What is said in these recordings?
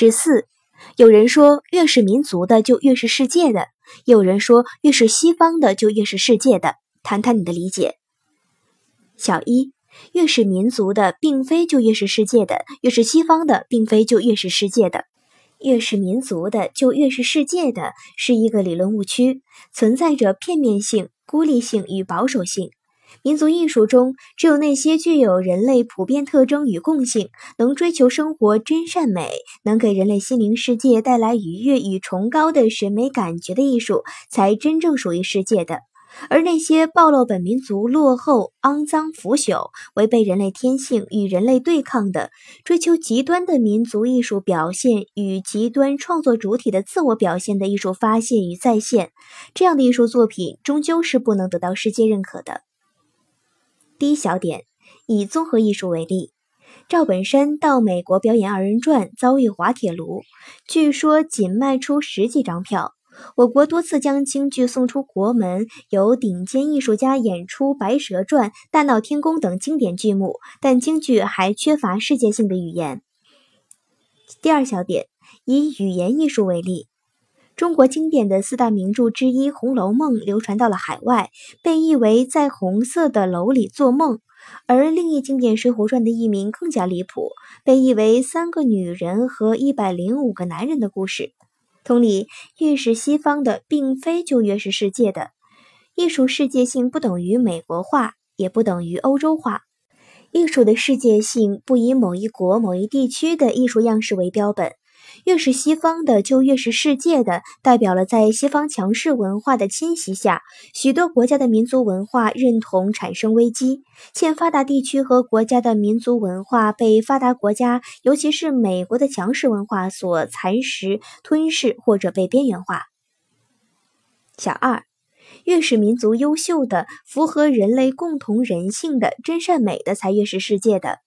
十四，有人说越是民族的就越是世界的，有人说越是西方的就越是世界的，谈谈你的理解。小一，越是民族的并非就越是世界的，越是西方的并非就越是世界的。越是民族的就越是世界的，是一个理论误区，存在着片面性、孤立性与保守性。民族艺术中，只有那些具有人类普遍特征与共性，能追求生活真善美，能给人类心灵世界带来愉悦与崇高的审美感觉的艺术，才真正属于世界的。而那些暴露本民族落后、肮脏、腐朽、违背人类天性、与人类对抗的、追求极端的民族艺术表现与极端创作主体的自我表现的艺术发现与再现，这样的艺术作品终究是不能得到世界认可的。第一小点，以综合艺术为例，赵本山到美国表演二人转遭遇滑铁卢，据说仅卖出十几张票。我国多次将京剧送出国门，由顶尖艺术家演出《白蛇传》《大闹天宫》等经典剧目，但京剧还缺乏世界性的语言。第二小点，以语言艺术为例，中国经典的四大名著之一《红楼梦》流传到了海外，被译为《在红色的楼里做梦》，而另一经典《水浒传》的译名更加离谱，被译为《三个女人和一百零五个男人的故事》。同理，越是西方的，并非就越是世界的。艺术世界性不等于美国化，也不等于欧洲化。艺术的世界性不以某一国、某一地区的艺术样式为标本。越是西方的，就越是世界的，代表了在西方强势文化的侵袭下，许多国家的民族文化认同产生危机，欠发达地区和国家的民族文化被发达国家，尤其是美国的强势文化所蚕食、吞噬或者被边缘化。小二，越是民族优秀的、符合人类共同人性的真善美的，才越是世界的。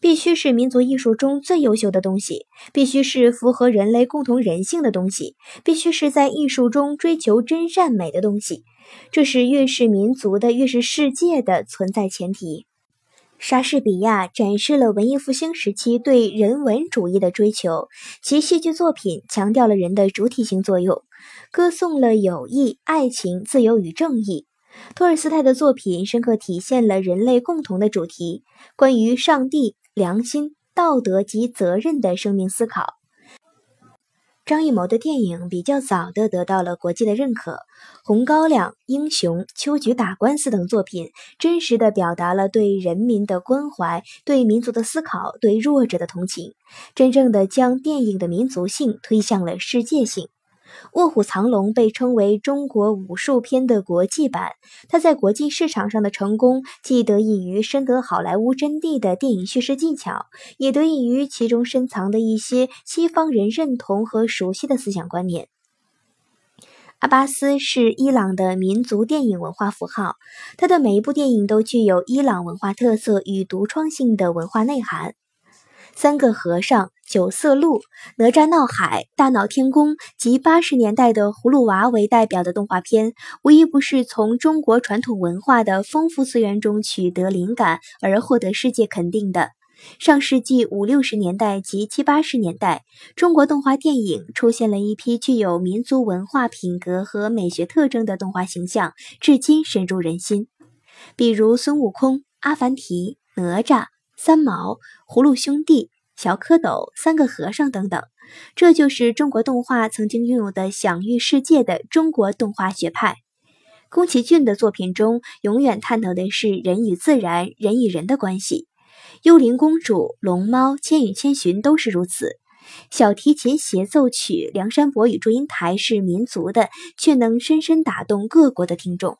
必须是民族艺术中最优秀的东西，必须是符合人类共同人性的东西，必须是在艺术中追求真善美的东西。这是越是民族的，越是世界的存在前提。莎士比亚展示了文艺复兴时期对人文主义的追求，其戏剧作品强调了人的主体性作用，歌颂了友谊、爱情、自由与正义。托尔斯泰的作品深刻体现了人类共同的主题，关于上帝。良心、道德及责任的生命思考。张艺谋的电影比较早的得到了国际的认可，《红高粱》《英雄》《秋菊打官司》等作品，真实的表达了对人民的关怀、对民族的思考、对弱者的同情，真正的将电影的民族性推向了世界性。《卧虎藏龙》被称为中国武术片的国际版，它在国际市场上的成功，既得益于深得好莱坞真谛的电影叙事技巧，也得益于其中深藏的一些西方人认同和熟悉的思想观念。阿巴斯是伊朗的民族电影文化符号，他的每一部电影都具有伊朗文化特色与独创性的文化内涵。三个和尚、九色鹿、哪吒闹海、大闹天宫及八十年代的葫芦娃为代表的动画片，无一不是从中国传统文化的丰富资源中取得灵感而获得世界肯定的。上世纪五六十年代及七八十年代，中国动画电影出现了一批具有民族文化品格和美学特征的动画形象，至今深入人心。比如孙悟空、阿凡提、哪吒。三毛、葫芦兄弟、小蝌蚪、三个和尚等等，这就是中国动画曾经拥有的享誉世界的中国动画学派。宫崎骏的作品中，永远探讨的是人与自然、人与人的关系。幽灵公主、龙猫、千与千寻都是如此。小提琴协奏曲《梁山伯与祝英台》是民族的，却能深深打动各国的听众。